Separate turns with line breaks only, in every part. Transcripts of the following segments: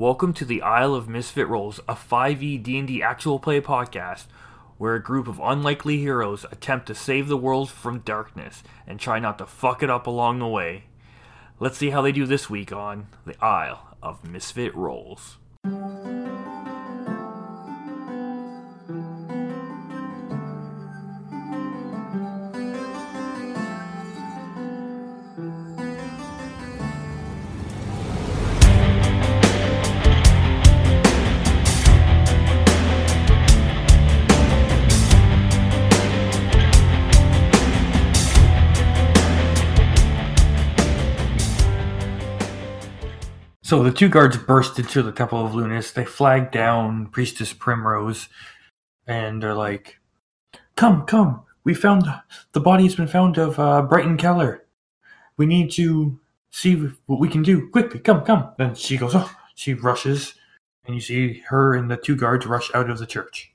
Welcome to the Isle of Misfit Rolls, a 5e D&D actual play podcast where a group of unlikely heroes attempt to save the world from darkness and try not to fuck it up along the way. Let's see how they do this week on the Isle of Misfit Rolls. So the two guards burst into the Temple of Lunas. They flag down Priestess Primrose, and they're like, "Come, come! We found the body has been found of uh, Brighton Keller. We need to see what we can do quickly. Come, come!" Then she goes, "Oh!" She rushes, and you see her and the two guards rush out of the church.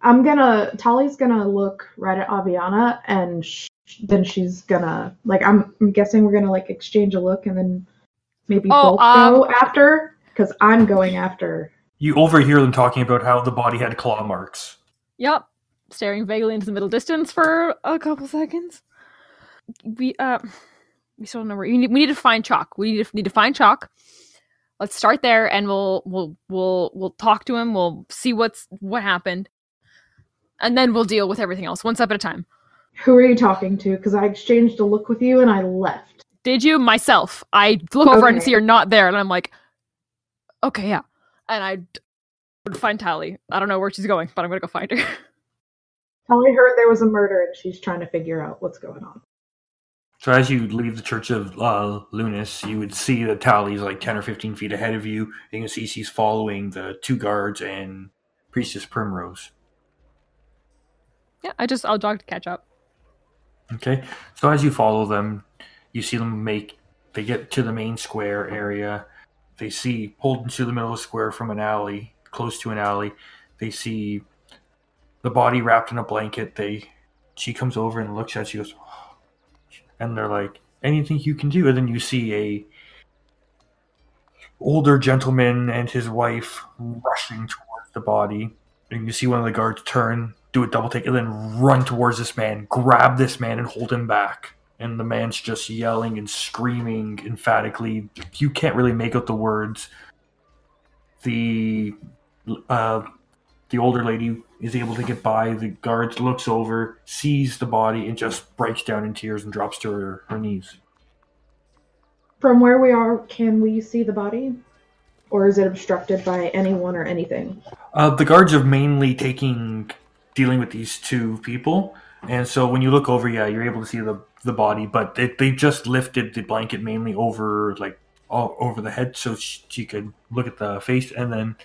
I'm gonna. Tali's gonna look right at Aviana, and sh- then she's gonna like. I'm, I'm guessing we're gonna like exchange a look, and then maybe
Oh,
both
um,
go after because I'm going after.
You overhear them talking about how the body had claw marks.
Yep. Staring vaguely into the middle distance for a couple seconds. We uh we still don't know where we need, we need to find Chalk. We need to need to find Chalk. Let's start there and we'll we'll we'll we'll talk to him. We'll see what's what happened. And then we'll deal with everything else one step at a time.
Who are you talking to? Because I exchanged a look with you and I left.
Did you? Myself. I look over and see you're not there and I'm like, okay, yeah. And I d- find Tally. I don't know where she's going, but I'm gonna go find her.
Tali heard there was a murder and she's trying to figure out what's going on.
So as you leave the Church of uh, Lunas, you would see that Tally's like 10 or 15 feet ahead of you. And you can see she's following the two guards and Priestess Primrose.
yeah, I just I'll jog to catch up.
Okay. So as you follow them, you see them make, they get to the main square area. They see, pulled into the middle of the square from an alley, close to an alley, they see the body wrapped in a blanket. They, she comes over and looks at you, goes, oh, and they're like, anything you can do. And then you see a older gentleman and his wife rushing towards the body. And you see one of the guards turn, do a double take, and then run towards this man, grab this man, and hold him back. And the man's just yelling and screaming emphatically. You can't really make out the words. The uh, the older lady is able to get by. The guard looks over, sees the body, and just breaks down in tears and drops to her, her knees.
From where we are, can we see the body? Or is it obstructed by anyone or anything?
Uh, the guards are mainly taking dealing with these two people, and so when you look over, yeah, you're able to see the the body, but they, they just lifted the blanket mainly over like all over the head, so she, she could look at the face, and then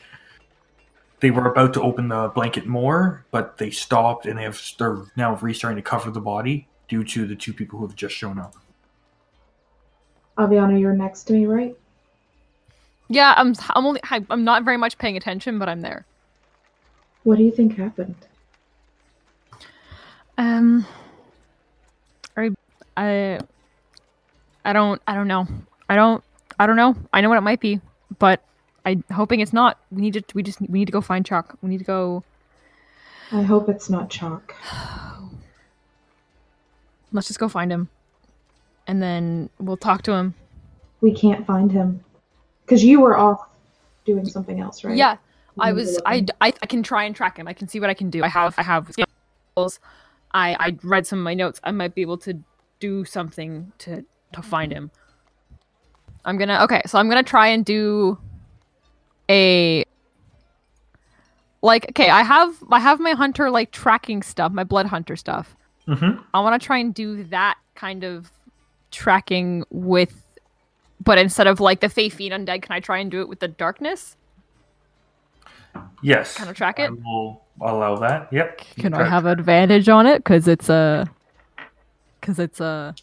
they were about to open the blanket more, but they stopped, and they have they're now restarting to cover the body due to the two people who have just shown up.
Aviana, you're next to me, right?
Yeah, I'm. I'm only. I- I'm not very much paying attention, but I'm there.
What do you think happened?
Um. I. I. Don't. I don't know. I don't. I don't know. I know what it might be, but I'm hoping it's not. We need to. We just. We need to go find Chalk. We need to go.
I hope it's not chalk.
Let's just go find him, and then we'll talk to him.
We can't find him. Because you were off doing something else, right?
Yeah, I was. I. I. I can try and track him. I can see what I can do. I have. I have skills. I. I read some of my notes. I might be able to do something to to find him. I'm gonna. Okay, so I'm gonna try and do a. Like okay, I have I have my hunter like tracking stuff, my blood hunter stuff.
Mm-hmm.
I want to try and do that kind of tracking with, but instead of like the Fey Fiend undead, can I try and do it with the darkness?
Yes.
Kind of track it.
I will allow that. Yep.
Can I have advantage on it because it's a because it's a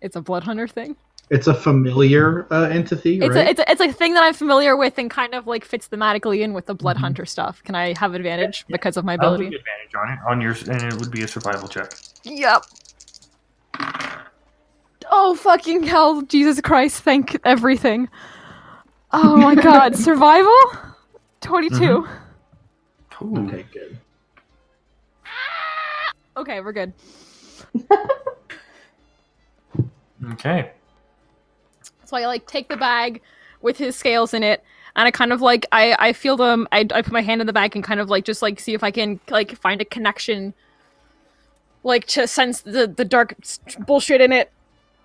it's a blood hunter thing.
It's a familiar uh, entity,
It's
right?
a it's a, it's a thing that I'm familiar with and kind of like fits thematically in with the blood
Mhm.
hunter stuff. Can I have advantage
Yeah.
because of my
I'll
ability?
advantage on it on your, and it would be a survival check.
Yep. Oh fucking hell! Jesus Christ! Thank everything. Oh my god, survival? 22.
Ooh.
Okay, good.
Okay, we're good.
Okay.
So I like take the bag with his scales in it, and I kind of like I I feel them. I I put my hand in the bag and kind of like just like see if I can like find a connection, like to sense the the dark bullshit in it.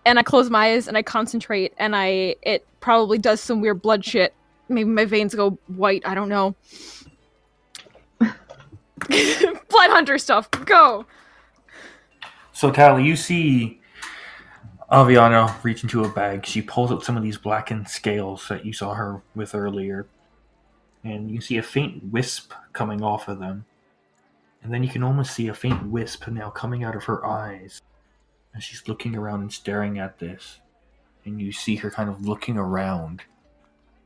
And I close my eyes and I concentrate, and I it probably does some weird blood shit. Maybe my veins go white. I don't know. blood hunter stuff. Go.
So Tally, you see Aviana reaches into a bag. She pulls out some of these blackened scales that you saw her with earlier. And you see a faint wisp coming off of them. And then you can almost see a faint wisp now coming out of her eyes. And she's looking around and staring at this. And you see her kind of looking around.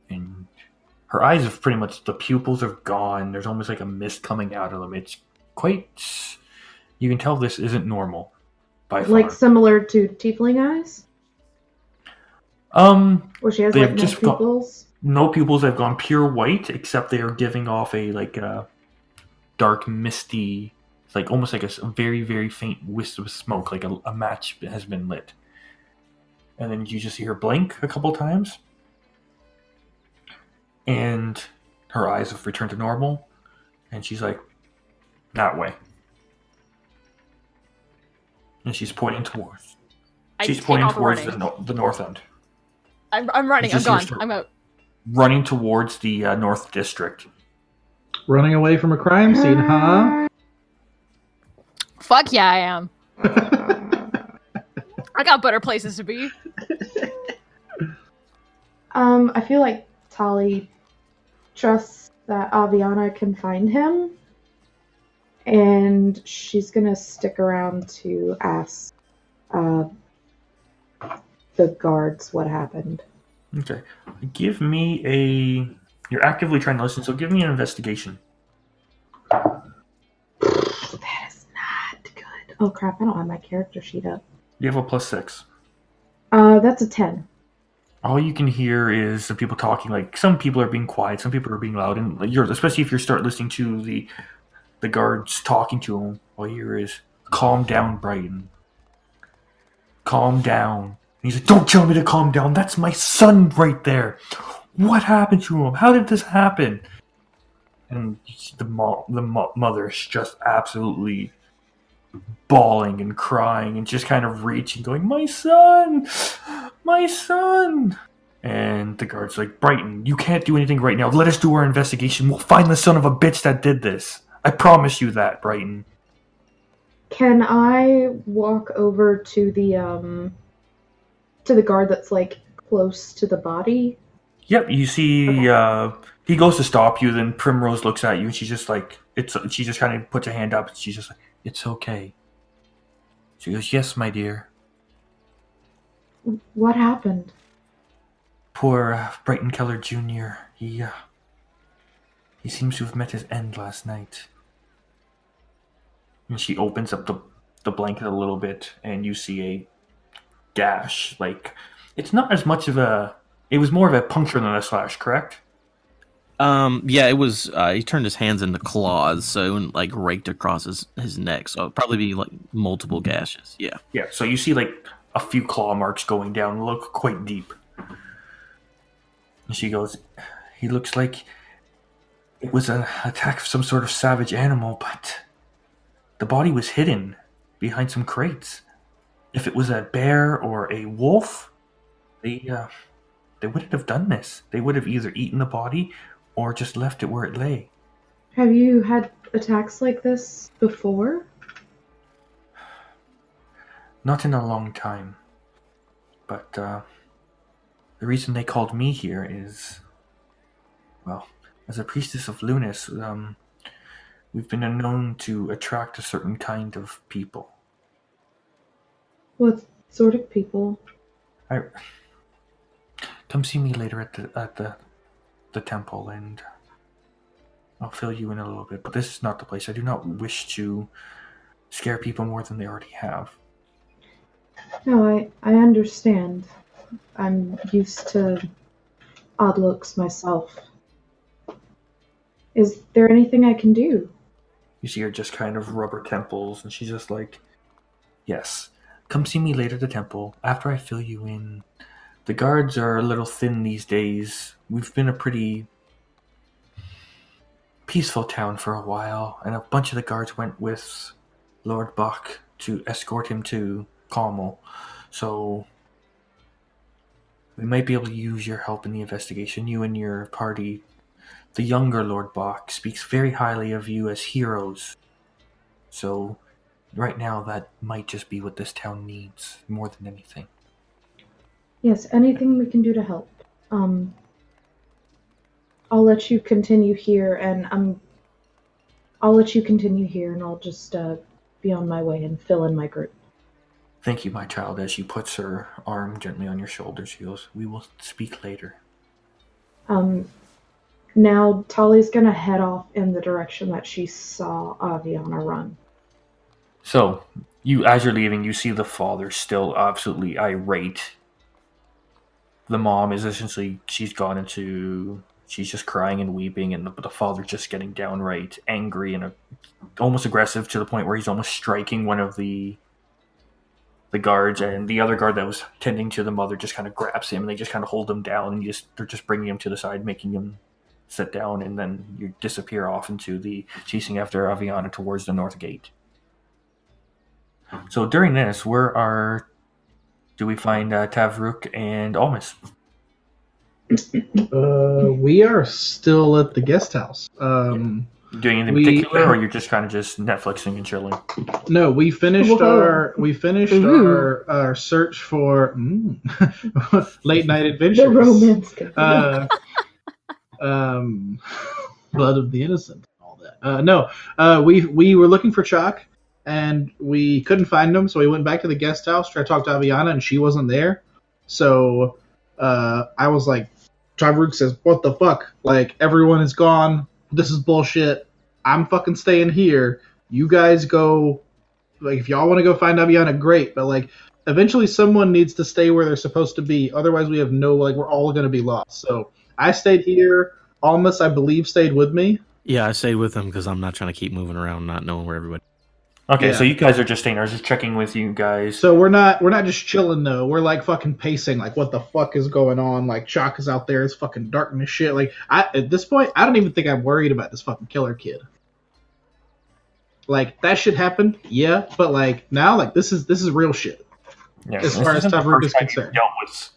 And her eyes have pretty much, the pupils are gone. There's almost like a mist coming out of them. It's quite. You can tell this isn't normal. By far.
Like similar to tiefling eyes,
Um,
where she has like no pupils.
no pupils have gone pure white, except they are giving off a like a dark, misty, like almost like a very, very faint wisp of smoke, like a, a match has been lit. And then you just see her blink a couple times, and her eyes have returned to normal, and she's like, "That way," and she's pointing towards.
I
She's pointing towards the, no- the north end.
I'm, I'm running. I'm
just
gone. I'm out.
running towards the uh, North District.
Running away from a crime scene, huh?
Fuck yeah, I am. I got better places to be.
Um, I feel like Tali trusts that Aviana can find him, and she's gonna stick around to ask uh, the guards what happened.
Okay. Give me a. You're actively trying to listen, so give me an investigation.
That is not good. Oh crap! I don't have my character sheet up.
You have a plus six.
Uh, that's a ten.
All you can hear is the people talking. Like some people are being quiet, some people are being loud, and you're especially if you start listening to the the guards talking to him. All you hear is "Calm down, Brighton. Calm down." And he's like, "Don't tell me to calm down. That's my son right there. What happened to him? How did this happen?" And the mo- the mo- mother is just absolutely bawling and crying and just kind of reaching, going, "My son, my son!" And the guard's like, "Brighton, you can't do anything right now. Let us do our investigation. We'll find the son of a bitch that did this. I promise you that, Brighton."
Can I walk over to the um to the guard that's like close to the body?
Yep, you see, uh, he goes to stop you. Then Primrose looks at you, and she's just like, "It's." She just kind of puts her hand up, and she's just like, "It's okay." She goes, "Yes, my dear."
What happened?
Poor uh, Brighton Keller Jr. He, uh, he seems to have met his end last night. And she opens up the, the blanket a little bit, and you see a gash. Like, it's not as much of a. It was more of a puncture than a slash, correct?
Um, yeah, it was. Uh, he turned his hands into claws, so and like raked across his his neck. So it'd probably be like multiple gashes. Yeah.
Yeah, so you see, like, a few claw marks going down, look quite deep. And she goes, He looks like it was an attack of some sort of savage animal, but the body was hidden behind some crates. If it was a bear or a wolf, they uh, they wouldn't have done this. They would have either eaten the body or just left it where it lay.
Have you had attacks like this before?
Not in a long time. But uh, the reason they called me here is, well, as a priestess of Lunas, um, we've been known to attract a certain kind of people.
What sort of people?
I come see me later at the at the the temple, and I'll fill you in a little bit. But this is not the place. I do not wish to scare people more than they already have.
No, I I understand. I'm used to odd looks myself. Is there anything I can do?
You see her just kind of rub her temples, and she's just like, Yes, come see me later at the temple after I fill you in. The guards are a little thin these days. We've been a pretty peaceful town for a while, and a bunch of the guards went with Lord Bach to escort him to Carmel. So we might be able to use your help in the investigation. You and your party. The younger Lord Bach speaks very highly of you as heroes. So right now that might just be what this town needs more than anything.
Yes, anything we can do to help. Um, I'll let you continue here, and I'm. I'll let you continue here, and I'll just uh, be on my way and fill in my group.
Thank you, my child. As she puts her arm gently on your shoulder, she goes, We will speak later.
Um, now Tali's gonna head off in the direction that she saw Aviana run.
So, you, as you're leaving, you see the father still absolutely irate. The mom is essentially, she's gone into, she's just crying and weeping, and the, the father's just getting downright angry and uh almost aggressive to the point where he's almost striking one of the the guards and the other guard that was tending to the mother just kind of grabs him and they just kind of hold him down and just they're just bringing him to the side making him sit down and then you disappear off into the chasing after aviana towards the north gate so during this where are do we find uh, tavruk and almas
Uh, we are still at the guest house. Um,
doing anything
We-
particular or you're just kind of just netflixing and chilling
no, we finished
Whoa.
our we finished
Ooh.
our our search for mm, late night adventures.
The romance.
Uh, um, blood of the innocent, and all that. Uh, no, uh, we we were looking for Chalk, and we couldn't find him, so we went back to the guest house. Tried to talk to Aviana, and she wasn't there. So uh, I was like, Tavruk says, "What the fuck? Like everyone is gone. This is bullshit. I'm fucking staying here. You guys go. Like if y'all want to go find Aviana, great. But like." Eventually, someone needs to stay where they're supposed to be. Otherwise, we have no like. We're all gonna be lost. So I stayed here. Almas, I believe, stayed with me.
Yeah, I stayed with him because I'm not trying to keep moving around, not knowing where everybody.
okay
Yeah.
so you guys are just staying there just checking with you guys
So we're not we're not just chilling though. We're like fucking pacing. Like what the fuck is going on? Like Chalk is out there. It's fucking darkness shit. Like I at this point, I don't even think I'm worried about this fucking killer kid. Like that shit happened, yeah, but like now, like this is this is real shit.
Yeah,
As far as
isn't
Tavruk is concerned.
dealt with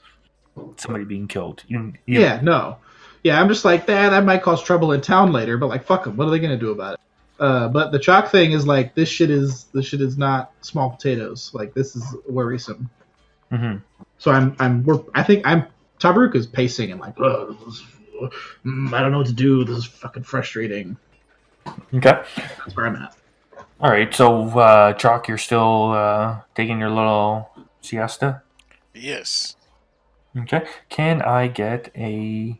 somebody being killed. You, you,
Yeah, no, yeah, I'm just like that. That might cause trouble in town later, but like fuck them. What are they gonna do about it? Uh, but the chalk thing is like this shit is this shit is not small potatoes. Like this is worrisome.
Mhm.
So I'm I'm we're I think I'm Tavruk is pacing and like "Ugh, this is, mm, I don't know what to do. This is fucking frustrating.
Okay.
That's where I'm at.
All right. So, uh, Chalk, you're still uh, taking your little siesta.
Yes.
Okay. Can I get a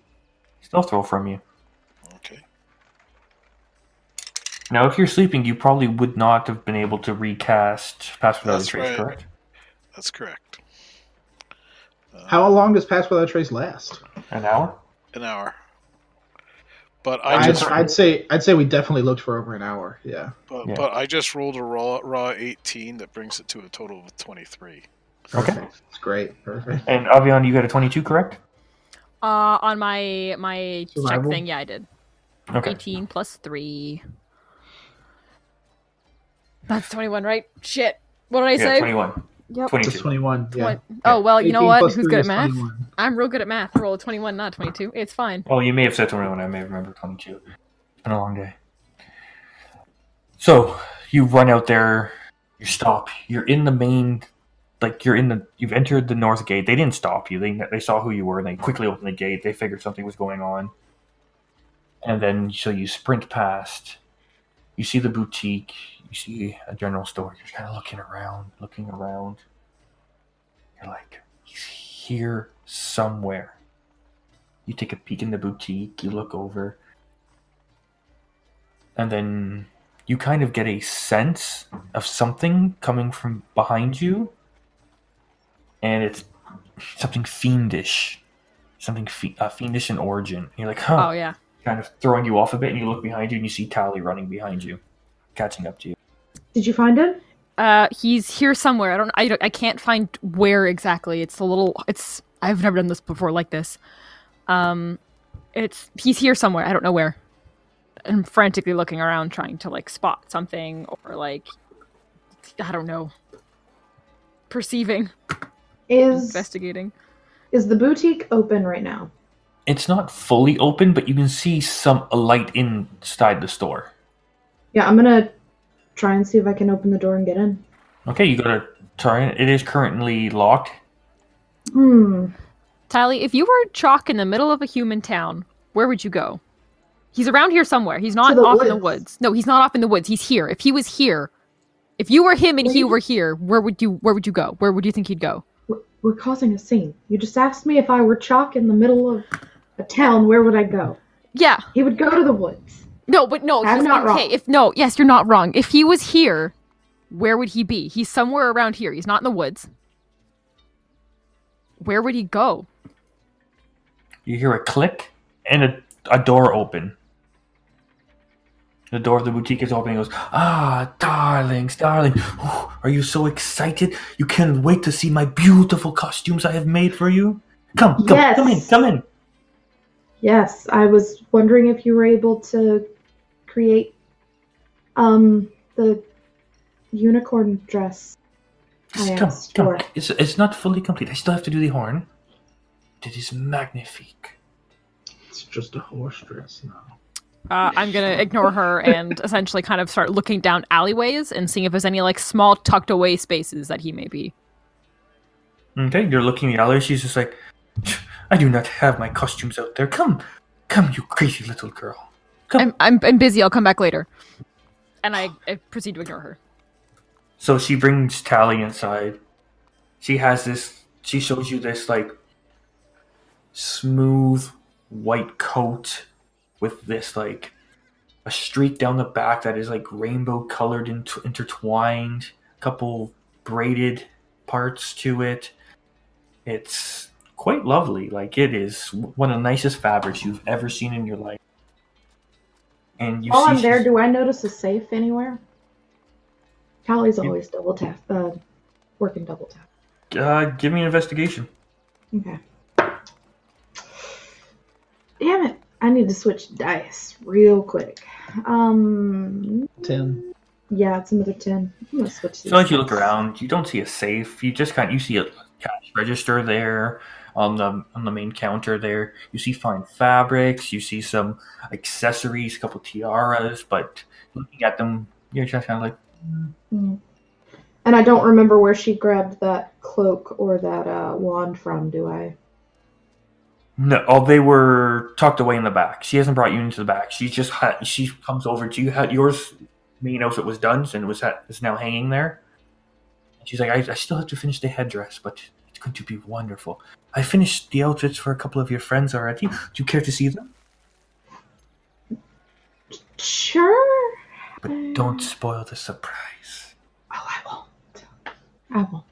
stealth roll from you?
Okay.
Now, if you're sleeping, you probably would not have been able to recast Pass Without a Trace,
right.
correct?
That's correct. Uh,
How long does Pass Without Trace last?
An hour?
An hour. But I
I'd,
just
I'd say I'd say we definitely looked for over an hour. Yeah.
but,
Yeah.
but I just rolled a raw raw 18 that brings it to a total of 23.
Okay.
It's great. Perfect.
And Avion, you got a 22, correct?
Uh, on my my check thing, yeah, I did.
Okay.
18 plus 3. That's 21, right? Shit. What did I
Yeah,
say?
21.
Yep.
22.
21. Yeah.
Oh, well, you know what? Who's good at math?
21.
I'm real good at math. Roll a 21, not 22. It's fine.
Well, you may have said 21. I may remember remembered 22. It's been a long day. So, you run out there, you stop. You're in the main, like, you're in the, you've entered the north gate. They didn't stop you. They, they saw who you were and they quickly opened the gate. They figured something was going on. And then, so you sprint past. You see the boutique. You see a general store. You're kind of looking around, looking around. You're like, he's here somewhere. You take a peek in the boutique, you look over, and then you kind of get a sense of something coming from behind you, and it's something fiendish. something fe- uh, fiendish in origin. And you're like, huh,
Oh yeah.
kind of throwing you off a bit, and you look behind you and you see Tally running behind you, catching up to you.
Did you find him?
Uh, he's here somewhere. I don't. I don't. I can't find where exactly. It's a little. It's. I've never done this before like this. Um, it's. He's here somewhere. I don't know where. I'm frantically looking around, trying to like spot something or like. I don't know. Perceiving,
Is
investigating.
is the boutique open right now?
It's not fully open, but you can see some light inside the store.
Yeah, I'm gonna try and see if I can open the door and get in.
Okay, you gotta try it. It is currently locked.
Hmm.
Tally, if you were chalk in the middle of a human town, where would you go? He's around here somewhere. He's not
the
off in the
woods.
woods. No, he's not off in the woods. He's here. If he was here, if you were him and he were here, where would you where would you go? Where would you think he'd go?
We're, we're causing a scene. You just asked me if I were chalk in the middle of a town, where would I go?
Yeah.
He would go to the woods.
No, but no,
I'm
he's-
not
okay,
wrong.
If no, yes, you're not wrong. If he was here, where would he be? He's somewhere around here. He's not in the woods. Where would he go?
You hear a click and a, a door open. The door of the boutique is open. He goes, Ah, darlings, darling. Oh, are you so excited? You can't wait to see my beautiful costumes I have made for you? Come, come,
Yes.
come in, come in.
Yes, I was wondering if you were able to create um the unicorn dress. I
come,
asked
come.
for.
It's, it's not fully complete. I still have to do the horn. It is magnifique.
It's just a horse dress now.
Uh, I'm gonna ignore her and essentially kind of start looking down alleyways and seeing if there's any like small tucked away spaces that he may be.
Okay, you're looking at the other. She's just like, I do not have my costumes out there. Come, come, you crazy little girl. Come.
I'm, I'm I'm busy. I'll come back later. And I, I proceed to ignore her.
So she brings Tally inside. She has this. She shows you this like smooth white coat with this like a streak down the back that is like rainbow colored and intertwined. A couple braided parts to it. It's quite lovely. Like it is one of the nicest fabrics you've ever seen in your life. And you
While
see
I'm there,
she's-
do I notice a safe anywhere? Callie's always double tap, uh, working double tap.
uh, give me an investigation.
Okay. Damn it! I need to switch dice real quick. Um,
Ten.
yeah, it's another ten. I'm gonna switch.
So as you look around, you don't see a safe. You just kind you see a cash register there on the on the main counter there. You see fine fabrics. You see some accessories, a couple tiaras, but looking at them, you're just kind of like,
Mm. And I don't remember where she grabbed that cloak or that uh, wand from. Do I?
No. Oh, they were tucked away in the back. She hasn't brought you into the back. She just she comes over to you. Had yours, me knows it was done, and it was ha- is now hanging there. And she's like, I, I still have to finish the headdress, but it's going to be wonderful. I finished the outfits for a couple of your friends already. Do you care to see them?
Sure.
But don't spoil the surprise.
Oh, I won't. I won't.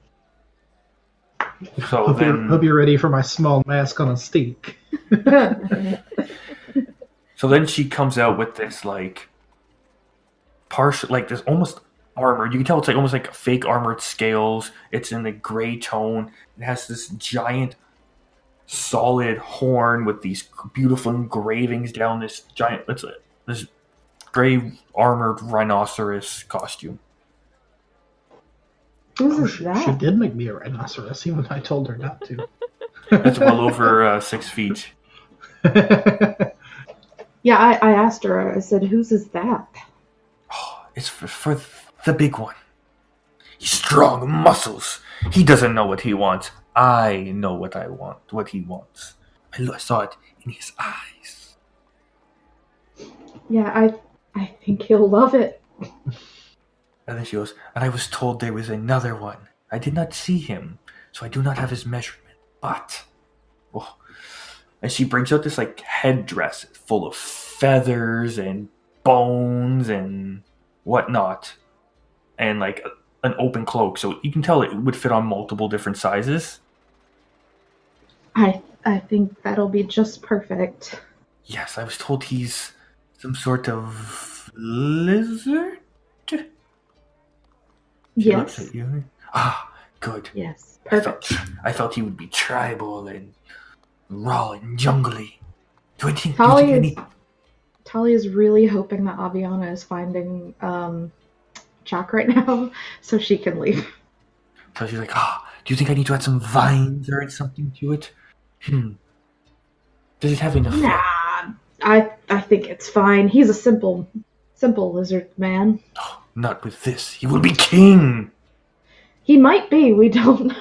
So
hope, you're,
then,
hope you're ready for my small mask on a stick.
so then she comes out with this like partial, like this almost armor. You can tell it's like almost like fake armored scales. It's in the gray tone. It has this giant, solid horn with these beautiful engravings down this giant. It's a, this gray armored rhinoceros costume.
Whose
Oh,
is
she, she did make me a rhinoceros, even though I told her not to.
It's well over uh, six feet.
Yeah, I, I asked her. I said, "Whose is that?"
Oh, it's for, for the big one. He's strong muscles. He doesn't know what he wants. I know what I want, what he wants. I saw it in his eyes.
Yeah, I I think he'll love it.
And then she goes, and I was told there was another one. I did not see him, so I do not have his measurement. But, oh. and she brings out this like headdress full of feathers and bones and whatnot, and like an open cloak, so you can tell it would fit on multiple different sizes.
I I think that'll be just perfect.
Yes, I was told he's some sort of lizard. She looks
Yes.
at you. Ah, good.
Yes.
I thought,
Perfect.
I thought he would be tribal and raw and jungly. Do you think, do you
Tali
think
is
any...
Tali is really hoping that Aviana is finding um Jack right now so she can leave.
So she's like, ah, do you think I need to add some vines or something to it? Hmm. Does it have enough?
Nah. I I think it's fine. He's a simple simple lizard man.
Not with this. He will be king.
He might be, we don't know.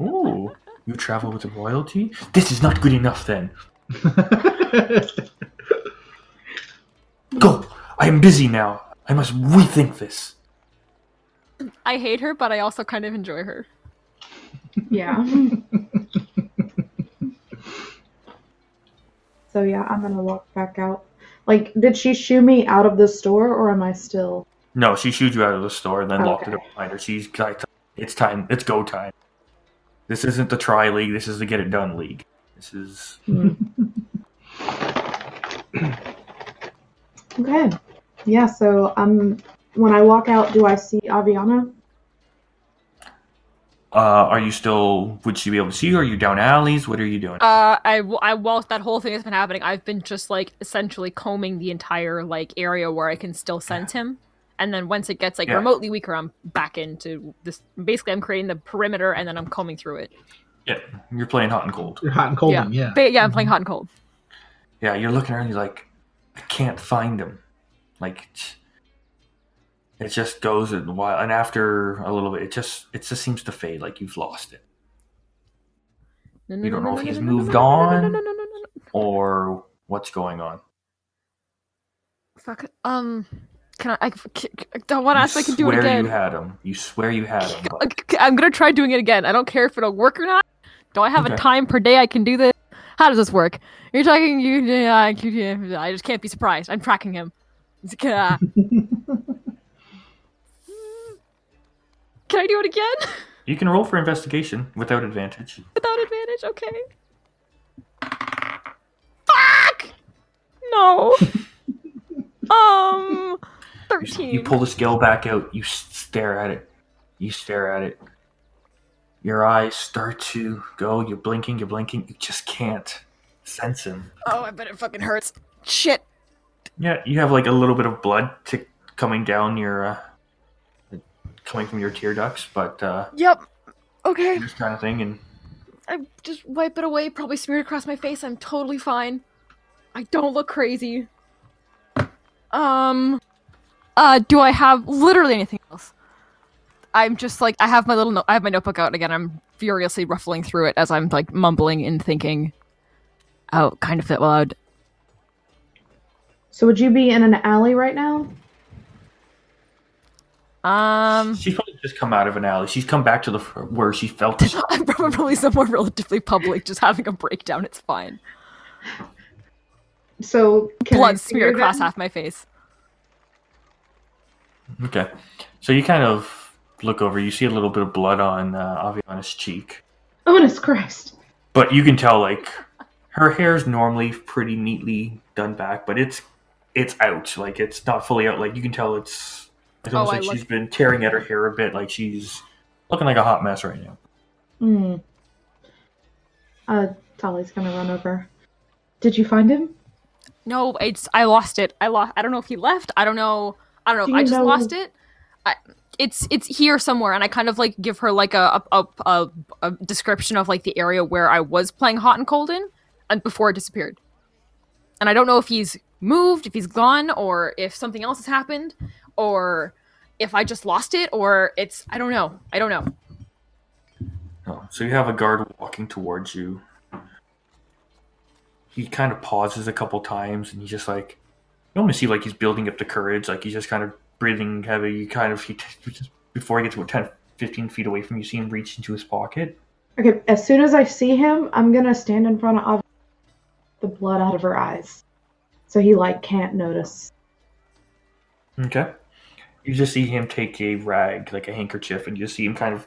Ooh. You travel with royalty? This is not good enough then. Go! I am busy now. I must rethink this.
I hate her, but I also kind of enjoy her.
Yeah. so yeah, I'm gonna walk back out. Like, did she shoo me out of the store or am I still
No, she shooed you out of the store and then locked it
Okay.
up behind her. She's like, it's time. It's go time. This isn't the try league. This is the get it done league. This is
Hmm. Okay. Yeah, so um when I walk out, do I see Aviana?
Uh, are you still? Would she be able to see you? Are you down alleys? What are you doing?
Uh, I, I whilst that whole thing has been happening, I've been just like essentially combing the entire like area where I can still sense him, and then once it gets like
Yeah.
remotely weaker, I'm back into this. Basically, I'm creating the perimeter, and then I'm combing through it.
yeah, you're playing hot and cold.
You're hot and cold,
yeah,
yeah.
Ba- yeah, I'm playing hot and cold.
Yeah, you're looking around. You're like, I can't find him. Like, it's- it just goes and while, and after a little bit, it just it just seems to fade. Like you've lost it,
No,
You don't know if he's
no, no, no,
moved
no, no, no,
on?
No, no, no, no, no, no.
or what's going on.
Fuck. Um, can I? I, I don't want to ask. If I can do it again.
You had him. You swear you had him. But...
I'm gonna try doing it again. I don't care if it'll work or not. Do I have
Okay.
a time per day I can do this? How does this work? You're talking. You. I I just can't be surprised. I'm tracking him. Can I do it again
you can roll for investigation without advantage.
without advantage? Okay. Fuck. No. um. Thirteen.
you pull the scale back out. You stare at it. You stare at it. Your eyes start to go. You're blinking. You're blinking. You just can't sense him.
oh, I bet it fucking hurts. Shit.
Yeah, you have like a little bit of blood tick coming down your, uh, coming from your tear ducts, but uh,
Yep. Okay.
this kind of thing, and
I just wipe it away, probably smear it across my face. I'm totally fine. I don't look crazy. Um uh do I have literally anything else? I'm just like I have my little no- I have my notebook out again. I'm furiously ruffling through it as I'm like mumbling and thinking out kind of out loud.
So would you be in an alley right now?
Um
she's probably just come out of an alley. She's come back to the where she felt. The
I'm probably somewhere relatively public, just having a breakdown. It's fine.
So can
Blood
see
smeared across
then?
half my face.
Okay. So you kind of look over. You see a little bit of blood on uh, Aviana's cheek,
Honest Christ.
but you can tell like her hair's normally pretty neatly done back, but it's it's out. Like it's not fully out. Like you can tell it's it's
Oh,
almost
I
like
look-
she's been tearing at her hair a bit. Like she's looking like a hot mess right now.
Hmm. Uh, Tali's gonna run over. Did you find him?
No, it's I lost it. I lost. I don't know if he left. I don't know. I don't
Do
know. I just
know-
lost it. I, it's it's here somewhere, and I kind of like give her like a a, a a a description of like the area where I was playing hot and cold in, and before it disappeared. And I don't know if he's moved, if he's gone, or if something else has happened, or if I just lost it, or it's I don't know. I don't know.
Oh, so you have a guard walking towards you. He kind of pauses a couple times, and he's just like, you almost see like he's building up the courage, like he's just kind of breathing heavy. You kind of he t- just before he gets about 10, 15 feet away from you, see him reach into his pocket.
Okay, as soon as I see him, I'm gonna stand in front of the blood out of her eyes. So he like can't notice.
Okay. You just see him take a rag, like a handkerchief, and you just see him kind of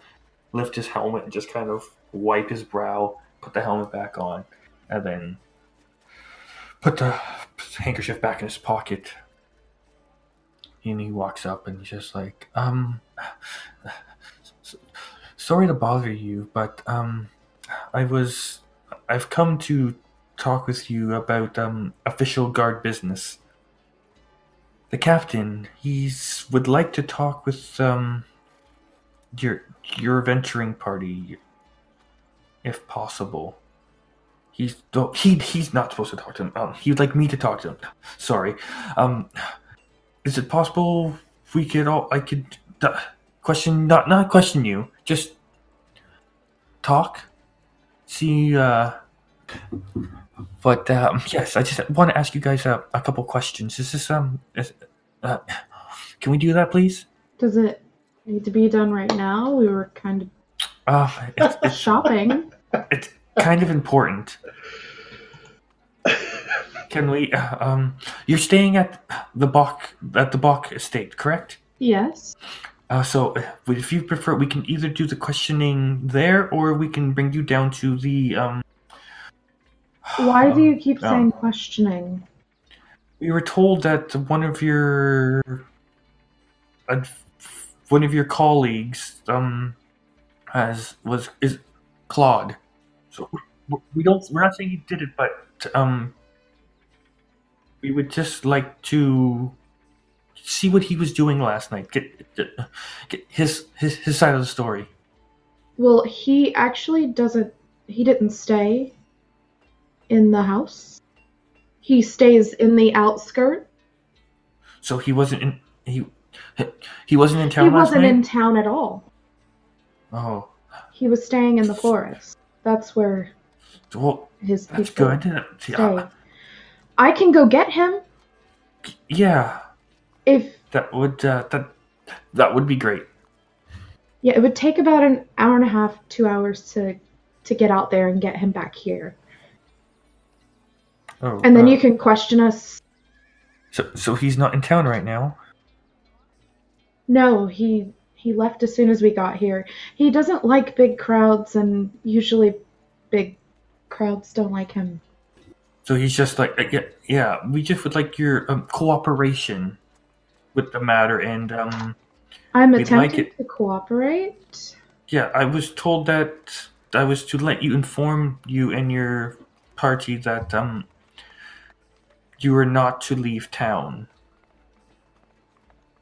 lift his helmet and just kind of wipe his brow, put the helmet back on, and then put the handkerchief back in his pocket. And he walks up and he's just like, um, sorry to bother you, but um, I was, I've come to talk with you about um official guard business. The captain, he's would like to talk with um your your venturing party, if possible. He's don't- he he's not supposed to talk to him. Um, he would like me to talk to him. Sorry. Um, is it possible we could all I could uh, question not not question you, just talk, see. uh But um, yes, I just want to ask you guys uh, a couple questions. Is this um, is, uh, can we do that, please?
Does it need to be done right now? We were kind of
Uh, it's, it's
shopping.
it's kind of important. Can we? Uh, um, you're staying at the Bach at the Bach estate, correct?
yes.
Uh, so, if you prefer, we can either do the questioning there, or we can bring you down to the. Um,
Why do you
um,
keep
um,
saying questioning?
We were told that one of your uh, one of your colleagues um has was is Claude. So we- we don't we're not saying he did it, but um we would just like to see what he was doing last night. Get, get, get his his his side of the story.
Well, he actually doesn't. He didn't stay in the house. He stays in the outskirt.
So he wasn't in he he wasn't in
He
town last
wasn't
night.
in town at all.
Oh,
He was staying in the forest. That's where
well,
his
that's
people
good.
stay.
Yeah,
I can go get him
yeah.
if
That would uh, that that would be great.
yeah. It would take about an hour and a half, two hours to to get out there and get him back here,
Oh,
and then
uh,
you can question us.
So so he's not in town right now.
No, he he left as soon as we got here. He doesn't like big crowds, and usually big crowds don't like him.
So he's just like yeah, yeah. We just would like your um, cooperation with the matter, and um,
I'm
like
attempting
it.
to cooperate.
yeah, I was told that I was to let you inform you and your party that um, you are not to leave town.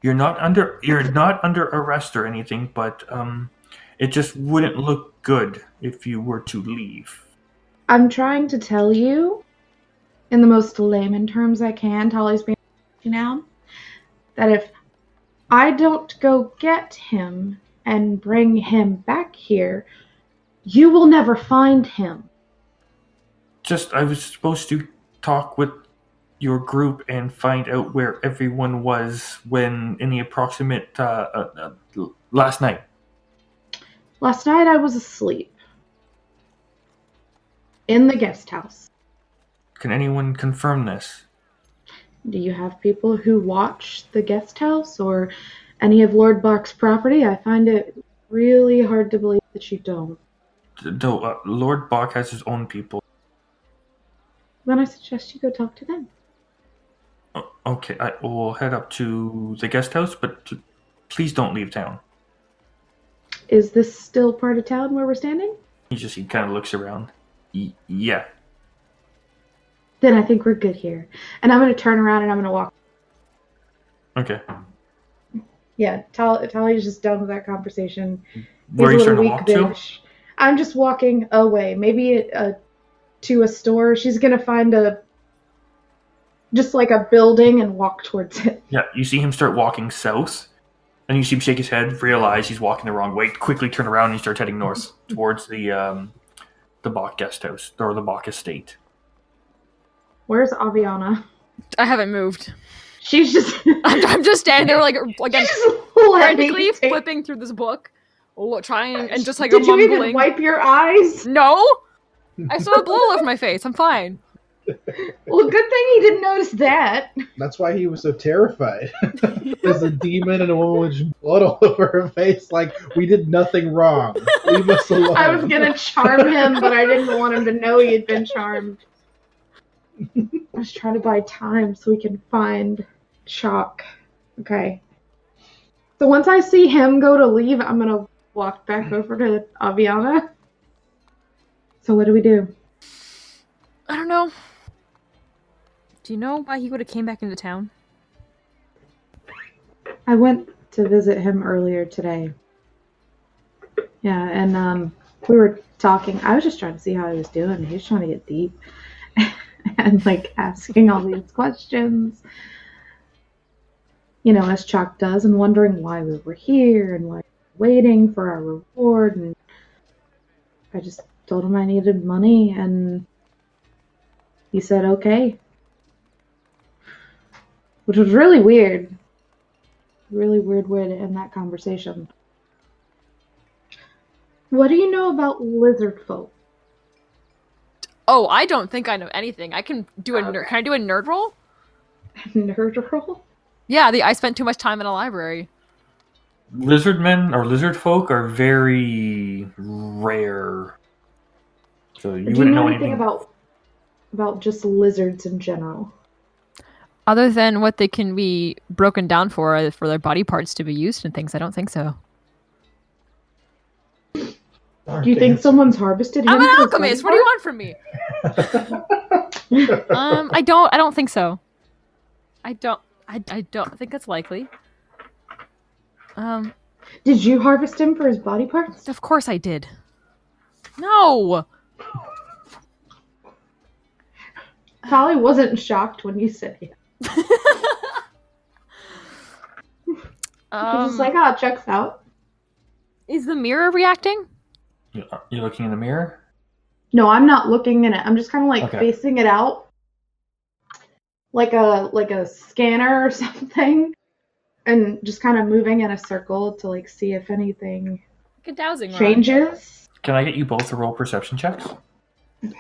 You're not under you're not under arrest or anything, but um, it just wouldn't look good if you were to leave.
I'm trying to tell you, in the most layman terms I can, Tolly's being now, that if I don't go get him and bring him back here, you will never find him.
just I was supposed to talk with your group and find out where everyone was when in the approximate uh, uh, uh, last night.
Last night I was asleep in the guest house.
Can anyone confirm this?
Do you have people who watch the guest house or any of Lord Bach's property? I find it really hard to believe that you don't.
Though uh, Lord Bach has his own people.
Then I suggest you go talk to them.
O- Okay, I will head up to the guest house, but please don't leave town.
Is this still part of town where we're standing?
He just he kind of looks around. Y- yeah.
Then I think we're good here. And I'm going to turn around and I'm going to walk.
Okay.
Yeah, Tal- Tally's just done with that conversation.
Where are you
He's a
starting to walk to?
I'm just walking away, maybe uh, to a store. She's going to find a just like a building and walk towards it.
Yeah, you see him start walking south, and you see him shake his head, realize he's walking the wrong way, quickly turn around, and he starts heading north towards the um, the Bach guest house or the Bach estate.
Where's Aviana?
I haven't moved.
She's just
I'm, I'm just standing there, like again, frantically
letting-
flipping through this book, trying and just like
Did you
mumbling.
even wipe your eyes?
No, I saw a blow off my face. I'm fine.
Well, good thing he didn't notice that.
That's why he was so terrified. There's a demon and a woman with blood all over her face. Like we did nothing wrong. Leave us alone.
I was gonna charm him, but I didn't want him to know he had been charmed. I was trying to buy time so we can find Chalk. Okay. So once I see him go to leave, I'm gonna walk back over to Aviana. So what do we do?
I don't know. You know why he would have came back into town?
I went to visit him earlier today. Yeah, and um, we were talking. I was just trying to see how he was doing. He was trying to get deep and like asking all these questions. You know, as Chalk does, and wondering why we were here and why we were waiting for our reward. And I just told him I needed money, and he said okay, which was really weird really weird way to end that conversation. What do you know about lizard folk?
Oh, I don't think I know anything. I can do a ner-
Okay.
can I do a nerd roll?
Nerd roll?
Yeah, the I spent too much time in a library.
Lizard men or lizard folk are very rare. So you
do you
wouldn't
know
know
anything
anything
about about just lizards in general?
Other than what they can be broken down for, uh, for their body parts to be used and things, I don't think so.
Do you think someone's harvested him?
I'm an alchemist. What do you want from me? Um, I don't. I don't think so. I don't. I, I don't think that's likely. Um,
Did you harvest him for his body parts?
of course I did. No.
Polly wasn't shocked when you said it. He was
Um,
just like, oh, it checks out.
is the mirror reacting?
You- You're looking in the mirror.
No, I'm not looking in it. I'm just kind of like
Okay.
facing it out, like a like a scanner or something, and just kind of moving in a circle to like see if anything
Like a dowsing rod.
changes.
Can I get you both to roll perception checks?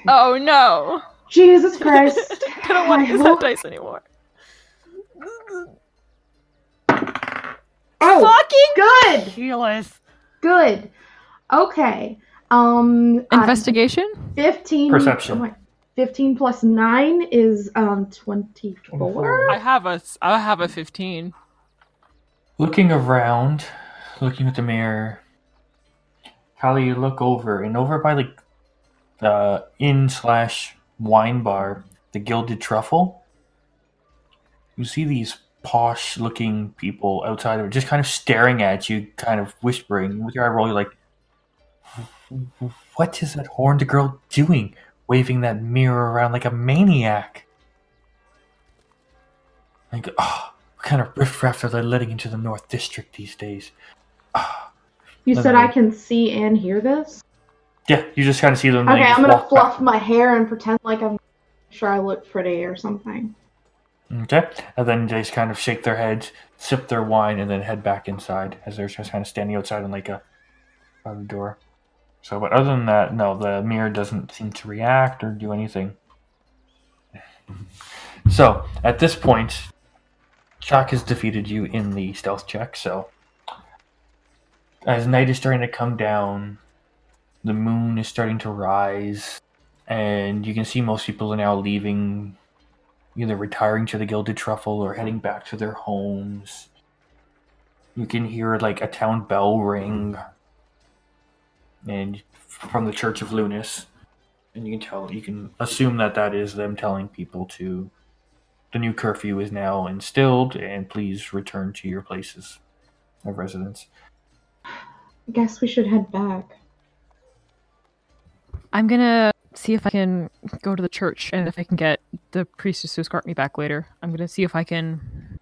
Oh no!
Jesus Christ!
I don't want to use
hope-
that dice anymore.
Oh,
Fucking
good,
Keyless.
good. Okay. Um, uh,
Investigation.
fifteen.
Perception.
oh my- Fifteen plus nine is um twenty-four.
I have a. I have a fifteen.
Looking around, looking at the mirror, Kali, you look over, and over by like the inn slash wine bar, the Gilded Truffle, you see these posh looking people outside of it, just kind of staring at you, kind of whispering. With your eye roll, you're like, "What is that horned girl doing? Waving that mirror around like a maniac?" Like, oh, what kind of riffraff are they letting into the North District these days? Ah.
You said. I can see and hear this.
Yeah, you just kind of see them.
Okay, I'm gonna fluff
back.
my hair and pretend like I'm sure I look pretty or something.
Okay, and then they just kind of shake their heads, sip their wine, and then head back inside as they're just kind of standing outside on like a by the door. So, but other than that, no, the mirror doesn't seem to react or do anything. So, at this point, Chalk has defeated you in the stealth check. So, as night is starting to come down, the moon is starting to rise, and you can see most people are now leaving either retiring to the Gilded Truffle or heading back to their homes. You can hear like a town bell ring, and from the Church of Lunas, and you can tell you can assume that that is them telling people to the new curfew is now instilled, and please return to your places of residence.
I guess we should head back.
I'm gonna see if I can go to the church and if I can get the priestess to escort me back later. I'm gonna see if I can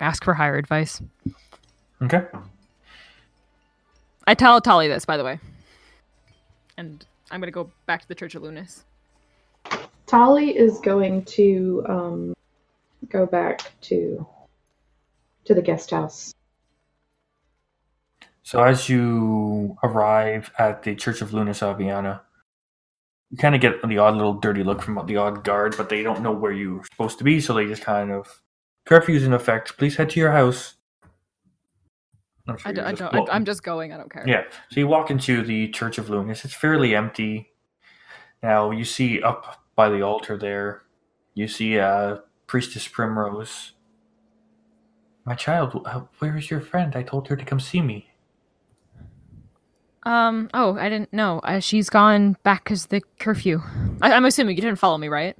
ask for higher advice.
Okay.
I tell Tali this, by the way. And I'm gonna go back to the Church of Lunas.
Tali is going to um, go back to to the guest house.
So as you arrive at the Church of Lunas Aviana, you kind of get the odd little dirty look from the odd guard, but they don't know where you're supposed to be, so they just kind of curfew's in effect. Please head to your house. I'm sure
I, don't, I
just
don't, I, I'm just going. I don't care.
Yeah. So you walk into the Church of Lunas. It's fairly empty. Now you see up by the altar there, you see uh, Priestess Primrose. My child, uh, where is your friend? I told her to come see me.
Um. Oh, I didn't know. Uh, she's gone back because the curfew. I, I'm assuming you didn't follow me, right?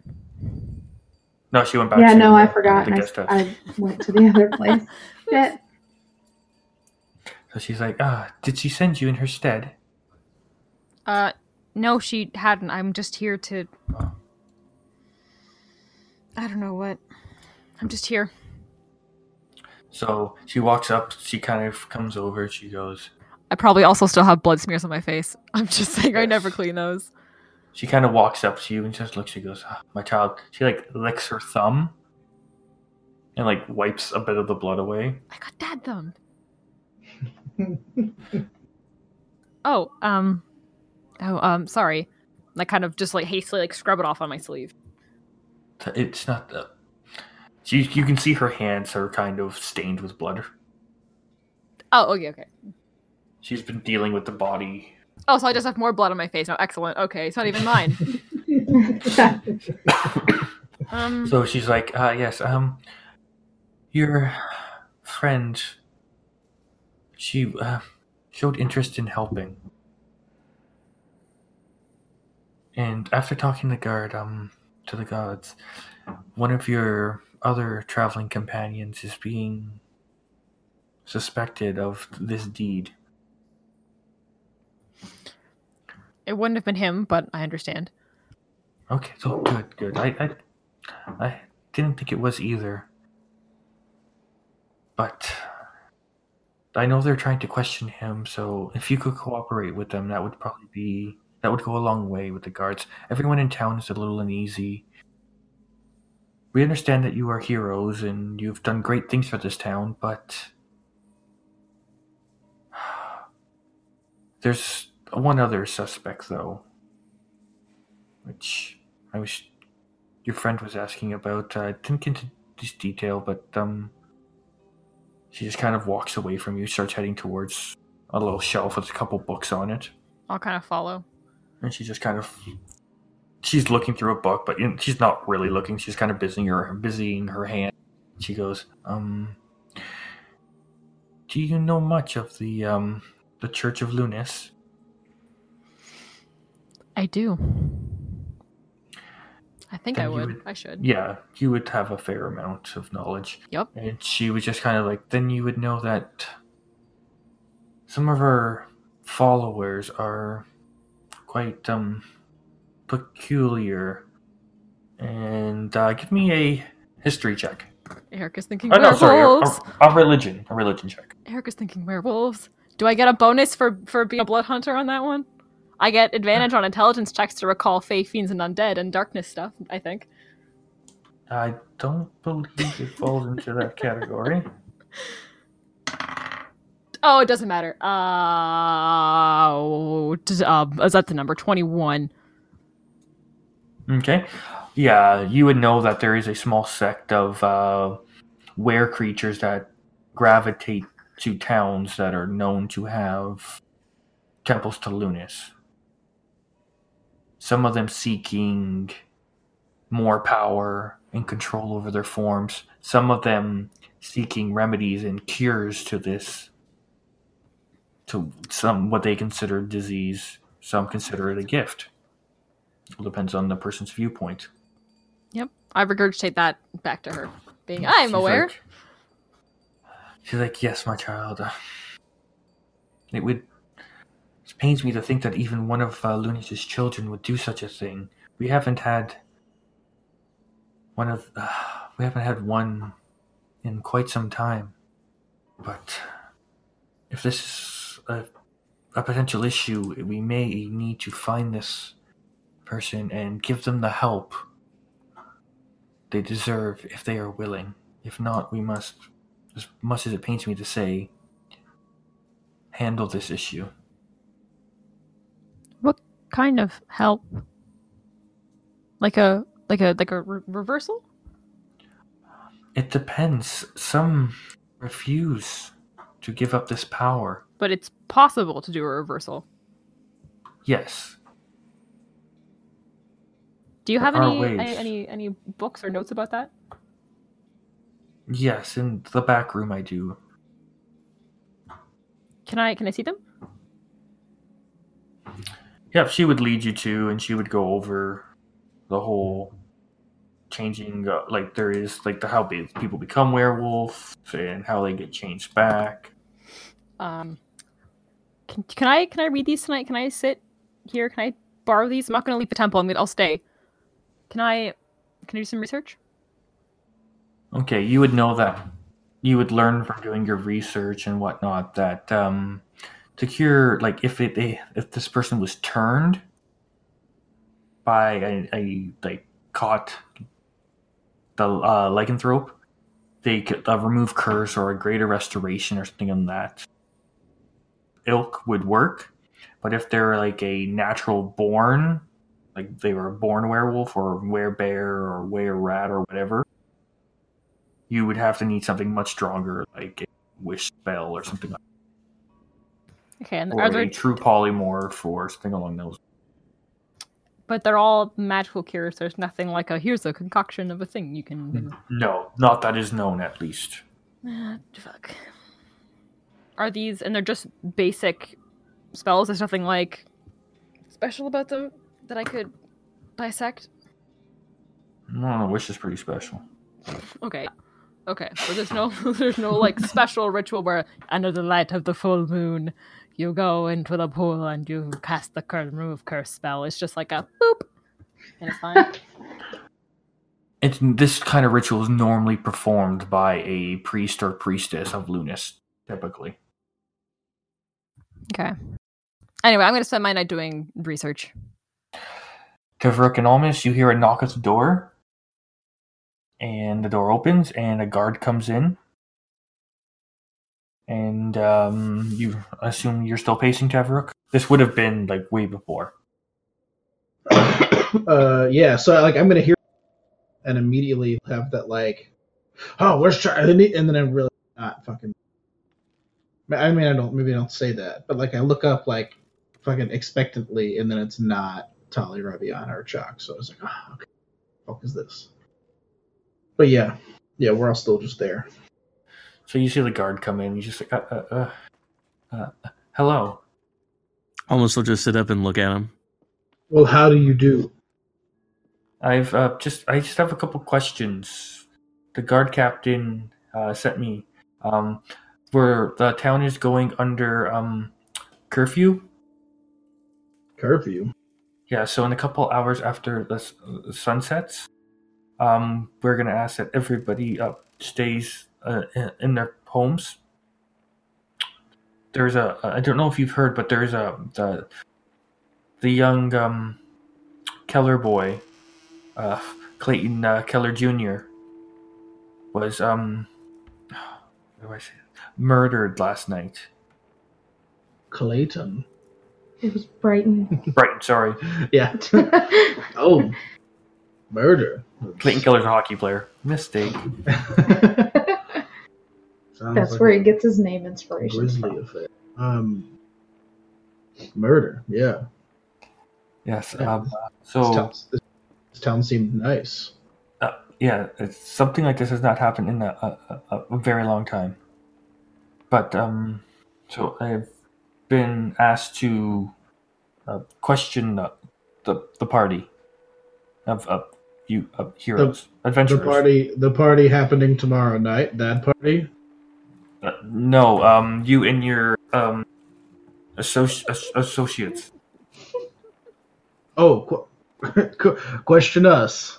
No, she went back.
Yeah,
to
no, I
the
forgot. I,
house.
I went to the other place. Shit.
So she's like, ah, did she send you in her stead?
Uh, no, she hadn't. I'm just here to. I don't know what. I'm just here.
So she walks up. She kind of comes over. She goes.
I probably also still have blood smears on my face. I'm just saying I never clean those.
She kind of walks up to you and just looks. She goes, ah, my child. She like licks her thumb. And like wipes a bit of the blood away.
I got dad thumb. Oh, um, oh, um, sorry. I kind of just like hastily like scrub it off on my sleeve.
It's not. You, you can see her hands are kind of stained with blood.
Oh, okay, okay.
She's been dealing with the body.
Oh, so I just have more blood on my face now. Excellent. Okay, it's not even mine. Um,
So she's like, uh, yes, um, your friend, she uh, showed interest in helping. And after talking to the guard, um, to the gods, one of your other traveling companions is being suspected of this deed.
It wouldn't have been him, but I understand.
Okay, so good, good. I, I, I didn't think it was either. But I know they're trying to question him, so if you could cooperate with them, that would probably be that would go a long way with the guards. Everyone in town is a little uneasy. We understand that you are heroes and you've done great things for this town, but there's one other suspect though which I was your friend was asking about. I didn't get into this detail, but um, she just kind of walks away from you, starts heading towards a little shelf with a couple books on it,
I'll kind of follow.
and she just kind of she's looking through a book, but you know, she's not really looking. She's kind of busying her busying her hand. She goes, um, do you know much of the um the Church of Lunas?
I do. I think I would.
would-
I should.
Yeah, you would have a fair amount of knowledge.
Yep.
And she was just kind of like, then you would know that some of her followers are quite um peculiar. And uh, give me a history check.
Eric is thinking
Oh, no, sorry, a,
werewolves.
a, a religion, a religion check.
Eric is thinking werewolves. Do I get a bonus for for being a blood hunter on that one? I get advantage on intelligence checks to recall fey, fiends, and undead and darkness stuff. I think.
I don't believe it falls into that category.
Oh, it doesn't matter. Uh, uh is that the number twenty one?
Okay. Yeah, you would know that there is a small sect of uh, were creatures that gravitate to towns that are known to have temples to Lunas. Some of them seeking more power and control over their forms. Some of them seeking remedies and cures to this, to some what they consider disease. Some consider it a gift. It depends on the person's viewpoint.
Yep. I regurgitate that back to her, being I'm aware.
like- she's like, yes, my child. It would. Pains me to think that even one of uh, children would do such a thing. We haven't had one of. Uh, we haven't had one in quite some time. But if this is a, a potential issue, we may need to find this person and give them the help they deserve if they are willing. If not, we must, as much as it pains me to say, handle this issue.
Kind of help? Like a like a like a re- reversal?
It depends. Some refuse to give up this power.
But it's possible to do a reversal.
Yes.
Do you have
There are
any, any any any books or notes about that?
Yes, in the back room I do.
Can I can I see them?
Yeah, she would lead you to, and she would go over the whole changing, uh, like there is like the how be- people become werewolf and how they get changed back.
Um, can, can I can I read these tonight? Can I sit here? Can I borrow these? I'm not going to leave the temple. I'm gonna, I'll stay. Can I can I do some research?
Okay, you would know that. You would learn from doing your research and whatnot that um, to cure, like if it they, if this person was turned by a, a like caught the uh, lycanthrope, they could uh, remove curse or a greater restoration or something on that ilk would work. But if they're like a natural born, like they were a born werewolf or werebear or were rat or whatever, you would have to need something much stronger, like a wish spell or something like
Okay, and
or
are there?
a true polymorph or something along those.
But they're all magical cures. There's nothing like a here's a concoction of a thing you can.
No, not that is known at least.
Ah, fuck. Are these and they're just basic spells? There's nothing like special about them that I could dissect.
No, wish is pretty special.
Okay. Okay. So there's no there's no like special ritual where under the light of the full moon you go into the pool and you cast the curse remove curse spell. It's just like a boop. And it's fine.
It's this kind of ritual is normally performed by a priest or priestess of Lunas, typically.
okay. Anyway, I'm gonna spend my night doing research.
Tavruk and Almas, you hear a knock at the door, and the door opens, and a guard comes in. And um, you assume you're still pacing Tavruk? This would have been like way before.
uh, yeah, so like I'm gonna hear and immediately have that like, oh, where's Charlie? And then I'm really not fucking. I mean, I don't maybe I don't say that, but like I look up like fucking expectantly, and then it's not Tali Raviana or Chalk, so I was like, oh, okay, what is this? But yeah, yeah, we're all still just there.
So you see the guard come in. He's just like, uh, uh, uh, uh, hello.
Almas will just sit up and look at him.
Well, how do you do?
I've uh, just I just have a couple questions. The guard captain uh, sent me um, where the town is going under um, curfew.
Curfew.
Yeah, so in a couple hours after the s- uh, sun sets, um, we're gonna ask that everybody uh, stays uh, in- in their poems. There's a I don't know if you've heard, but there's a the the young um, Keller boy, uh, Clayton uh, Keller Jr. was um, what do I say? Murdered last night.
Clayton.
It was Brighton.
Brighton, sorry.
Yeah. oh, murder.
Clayton Keller's a hockey player. Mistake.
Sounds
That's
like
where he gets his name inspiration
Grizzly
from.
affair. Um, murder. Yeah.
Yes.
Yeah.
Um,
This,
so
town, this, this town seemed nice.
uh, yeah, it's, something like this has not happened in a, a, a, a very long time. But um, so I've been asked to uh, question the, the the party of of you of heroes,
The
adventurers.
party, the party happening tomorrow night. That party.
Uh, no, um, you and your um, associ- as- associates.
Oh, qu- qu- question us.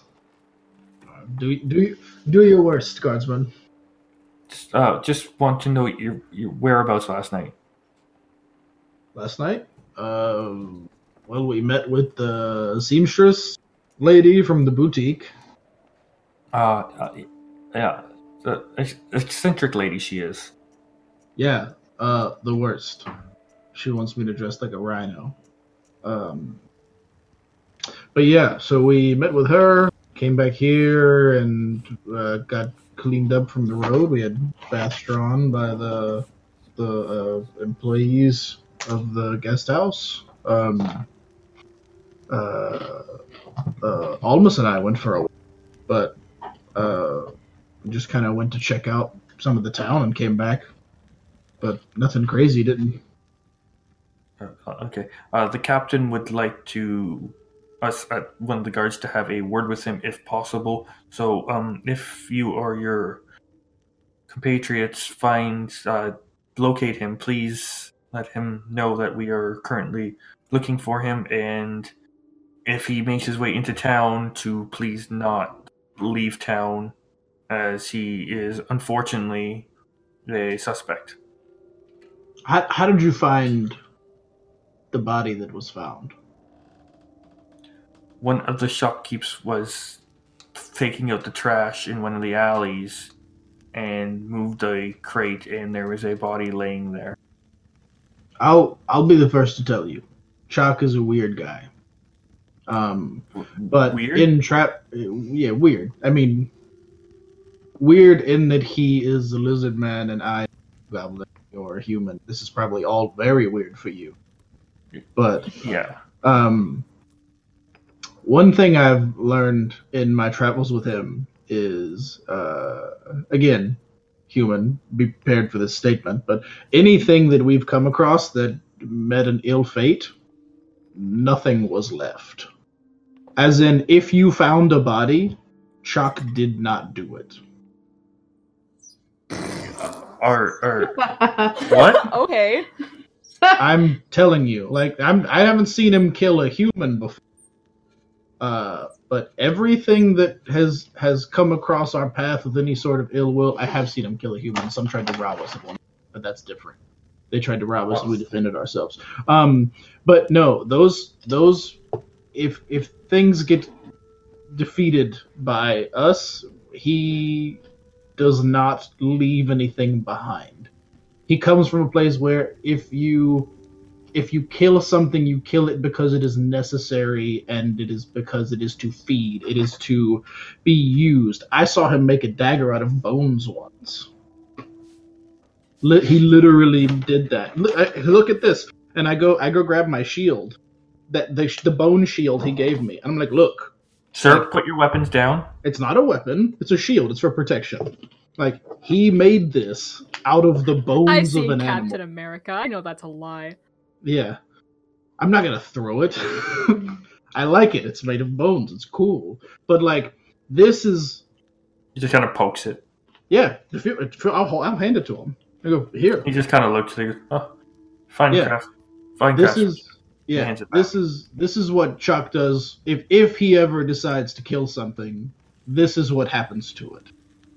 Do do do your worst, guardsman.
Just, uh, just want to know your your whereabouts last night.
Last night, um, well, we met with the seamstress lady from the boutique.
Uh, uh yeah, the eccentric lady she is.
Yeah, uh, the worst. She wants me to dress like a rhino. Um, but yeah, so we met with her, came back here, and uh, got cleaned up from the road. We had baths drawn by the the uh, employees of the guest house. Um, uh, uh, Almas and I went for a walk, but uh, just kind of went to check out some of the town and came back. But nothing crazy, didn't.
Uh, okay. Uh, the captain would like to us uh, one of the guards to have a word with him if possible. So, um, if you or your compatriots find uh, locate him, please let him know that we are currently looking for him, and if he makes his way into town, to please not leave town, as he is unfortunately a suspect.
How, how did you find the body that was found?
one of the shopkeepers was taking out the trash in one of the alleys and moved a crate and there was a body laying there.
I'll I'll be the first to tell you. Chalk is a weird guy. Um, but
Weird?
in trap, yeah, weird. I mean, weird in that he is a lizard man and I, goblin or human. This is probably all very weird for you. But
Yeah.
um, one thing I've learned in my travels with him is, uh, again, human. Be prepared for this statement, but anything that we've come across that met an ill fate, nothing was left. As in, if you found a body, Chalk did not do it.
Or, or what?
Okay.
I'm telling you, like I'm I haven't seen him kill a human before. Uh, but everything that has has come across our path with any sort of ill will, I have seen him kill a human. Some tried to rob us at one, but that's different. They tried to rob us, and we defended ourselves. Um, but no, those those if if things get defeated by us, he does not leave anything behind. He comes from a place where if you if you kill something you kill it because it is necessary and it is because it is to feed. It is to be used. I saw him make a dagger out of bones once. He literally did that. Look, look at this. And i go i go grab my shield that the, the bone shield he gave me. And i'm like look
Sir, put your weapons down.
it's not a weapon it's a shield it's for protection like he made this out of the bones
I've
of
seen
an
Captain
animal
America. I know that's a lie.
Yeah. I'm not gonna throw it. I like it. It's made of bones. It's cool. But like this is
He just kind of pokes it.
yeah. If you, if you- I'll, I'll hand it to him. I go here.
He just kind of looks and he goes, oh, fine
Yeah.
craft. Fine
This
craft.
is yeah. This is this is what Chalk does if if he ever decides to kill something. This is what happens to it.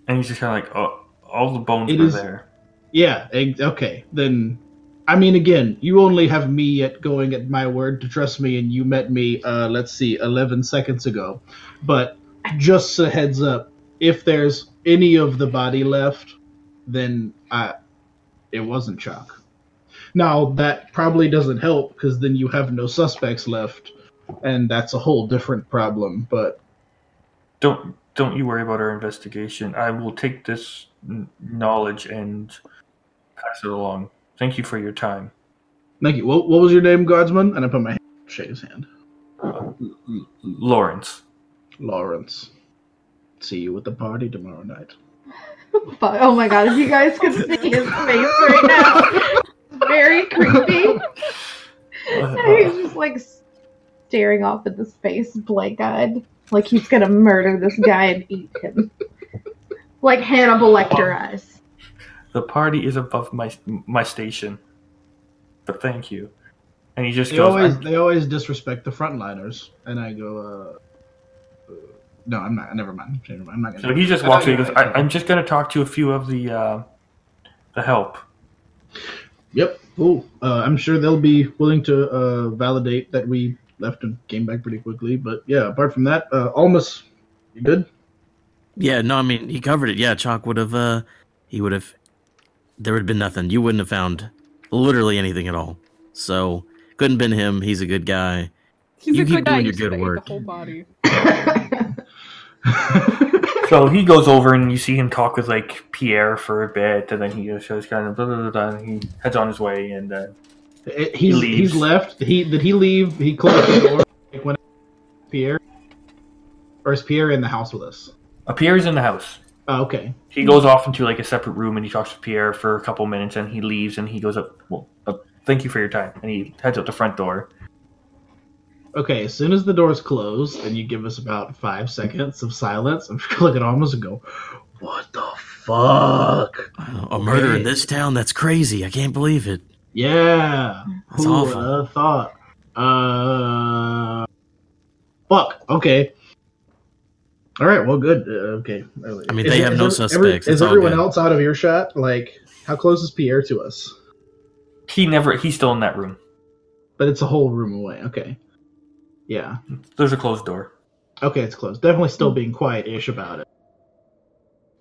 And he's just kind of like, oh, all the bones
It
were
is-
there.
Yeah. Okay. Then. I mean, again, you only have me at going at my word to trust me, and you met me, uh, let's see, 11 seconds ago. But just a heads up, if there's any of the body left, then I, it wasn't Chalk. Now, that probably doesn't help, because then you have no suspects left, and that's a whole different problem, but
Don't don't you worry about our investigation. I will take this knowledge and pass it along. Thank you for your time.
thank you. What, what was your name, Guardsman? And I put my hand, shake his hand.
L- L- Lawrence.
Lawrence. See you at the party tomorrow night.
But, oh my god, if you guys could see his face right now, very creepy. He's just like staring off at the space, blank eyed, like he's gonna murder this guy and eat him. Like Hannibal Lecter eyes.
The party is above my my station. But thank you. And he just
They
goes,
always
"I'm-
they always disrespect the frontliners, and I go, uh, uh, no, I'm not. Never mind. Never mind. I'm not gonna.
So he just walks in. He goes, I, "I'm just going to talk to a few of the uh, the help."
Yep. Cool. Uh, I'm sure they'll be willing to uh, validate that we left and came back pretty quickly. But yeah, apart from that, uh, Almas, you good?
Yeah, no, I mean he covered it. Yeah, Chalk would have. uh He would have. There would have been nothing. You wouldn't have found literally anything at all. So couldn't been him. He's a good guy.
He's
You
a
keep
good guy.
doing
He
your
just
good work.
The whole body.
So he goes over and you see him talk with like Pierre for a bit, and then he just shows kind of blah, blah, blah, blah, and he heads on his way. And uh,
he's
He leaves.
he's left. He did he leave? He closed the door. Like when Pierre, or is Pierre in the house with us?
appears in the house.
Oh, okay.
He goes off into like a separate room and he talks to Pierre for a couple minutes, and he leaves and he goes up. Well, uh, thank you for your time, and he heads out the front door.
Okay, as soon as the door's closed and you give us about five seconds of silence, I'm just gonna look at Almas and go, "What the fuck?"
A murder in this town? That's crazy. I can't believe it.
Yeah,
That's
who
awful.
would have thought? Uh, fuck. Okay. All right. Well, good. Uh, okay.
I mean, they have no
every-
suspects,
is
it's
everyone
good.
else out of earshot? Like, how close is Pierre to us?
He never. He's still in that room.
But it's a whole room away. Okay. Yeah.
There's a closed door.
Okay, it's closed. Definitely still being quiet-ish about it.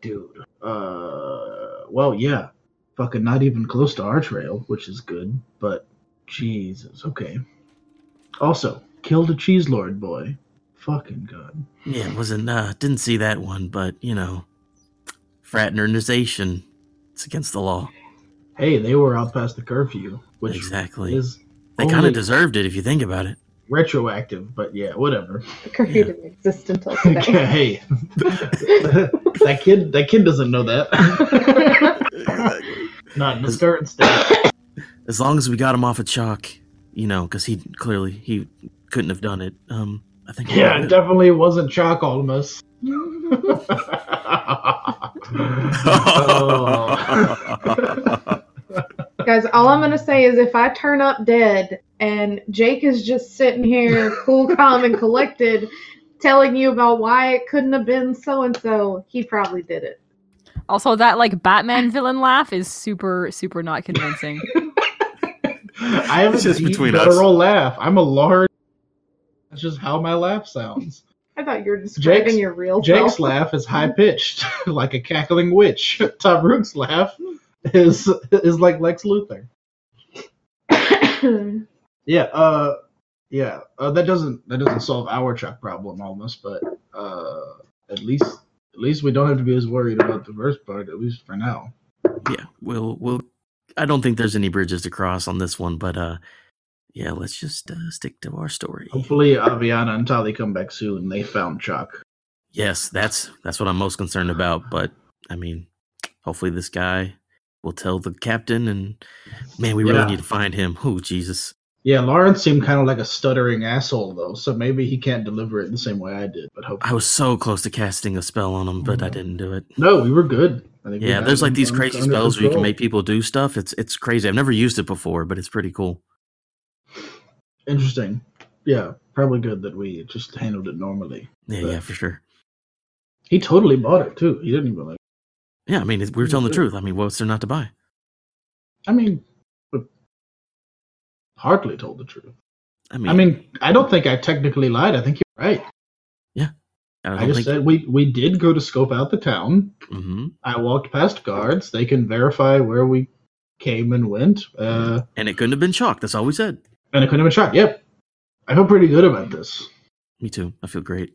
Dude. Uh. Well, yeah. Fucking not even close to our trail, which is good. But Jesus. Okay. Also, killed a cheese lord boy. Fucking god.
Yeah, it wasn't uh didn't see that one, but you know, fraternization. It's against the law.
Hey, they were out past the curfew, which
exactly.
is
They kind of deserved it if you think about it.
Retroactive. But yeah, whatever.
The curfew
Yeah.
didn't exist until today.
hey, that kid. That kid doesn't know that. Not in his current state.
As long as we got him off of chalk, you know, because he clearly he couldn't have done it. Um, I think.
Yeah, it
it.
definitely wasn't Chalk Almas. Oh.
Guys, all I'm gonna say is if I turn up dead and Jake is just sitting here cool, calm, and collected, telling you about why it couldn't have been so and so, he probably did it.
Also, that like Batman villain laugh is super, super not convincing.
I have
It's
a
just
deep
between us.
guttural laugh. I'm a large. That's just how my laugh sounds.
I thought you were describing
Jake's-
your real
Jake's
self.
laugh is high pitched, like a cackling witch. Tom Rook's laugh is is like Lex Luthor. Yeah, uh, yeah. Uh, that doesn't that doesn't solve our Chalk problem Almas, but uh, at least at least we don't have to be as worried about the first part. At least for now.
yeah, we'll we'll. I don't think there's any bridges to cross on this one, but uh, yeah, let's just uh, stick to our story.
Hopefully, Aviana and Tali come back soon. They found Chalk.
Yes, that's that's what I'm most concerned about. But I mean, hopefully this guy will tell the captain, and man, we really need to find him. Oh Jesus!
Yeah, Lawrence seemed kind of like a stuttering asshole though, so maybe he can't deliver it the same way I did. But hopefully,
I was so close to casting a spell on him, but I mm-hmm. didn't do it.
no, we were good. I think
Yeah, there's like these crazy spells where you can make people do stuff. It's it's crazy. I've never used it before, but it's pretty cool.
Interesting. Yeah, probably good that we just handled it normally.
Yeah,
But-
yeah, for sure.
He totally bought it too. He didn't even like.
Yeah, I mean, we were telling the truth. I mean, what's there not to buy?
I mean, hardly told the truth.
I mean,
I mean, I don't think I technically lied. I think you're right.
I,
I, just said we we did go to scope out the town.
hmm
I walked past guards. They can verify where we came and went. Uh,
And it couldn't have been chalk. That's all we said.
and it couldn't have been shot. Yep. I feel pretty good about this.
Me too. I feel great.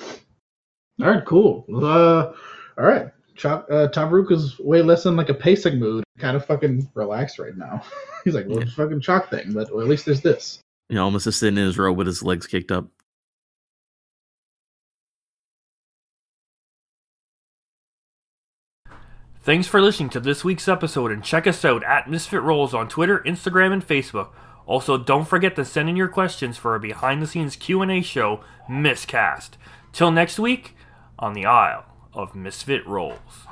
All right, cool. Uh, all right. Chop, uh, Tavruk is way less in like a pacing mood. Kind of fucking relaxed right now. He's like, well,
Yeah.
fucking chalk thing, but well, at least there's this.
You know, Almas just sitting in his robe with his legs kicked up.
Thanks for listening to this week's episode and check us out at Misfit Rolls on Twitter, Instagram, and Facebook. Also, don't forget to send in your questions for our behind-the-scenes Q&A show, Miscast. Till next week, on the Isle of misfit rolls.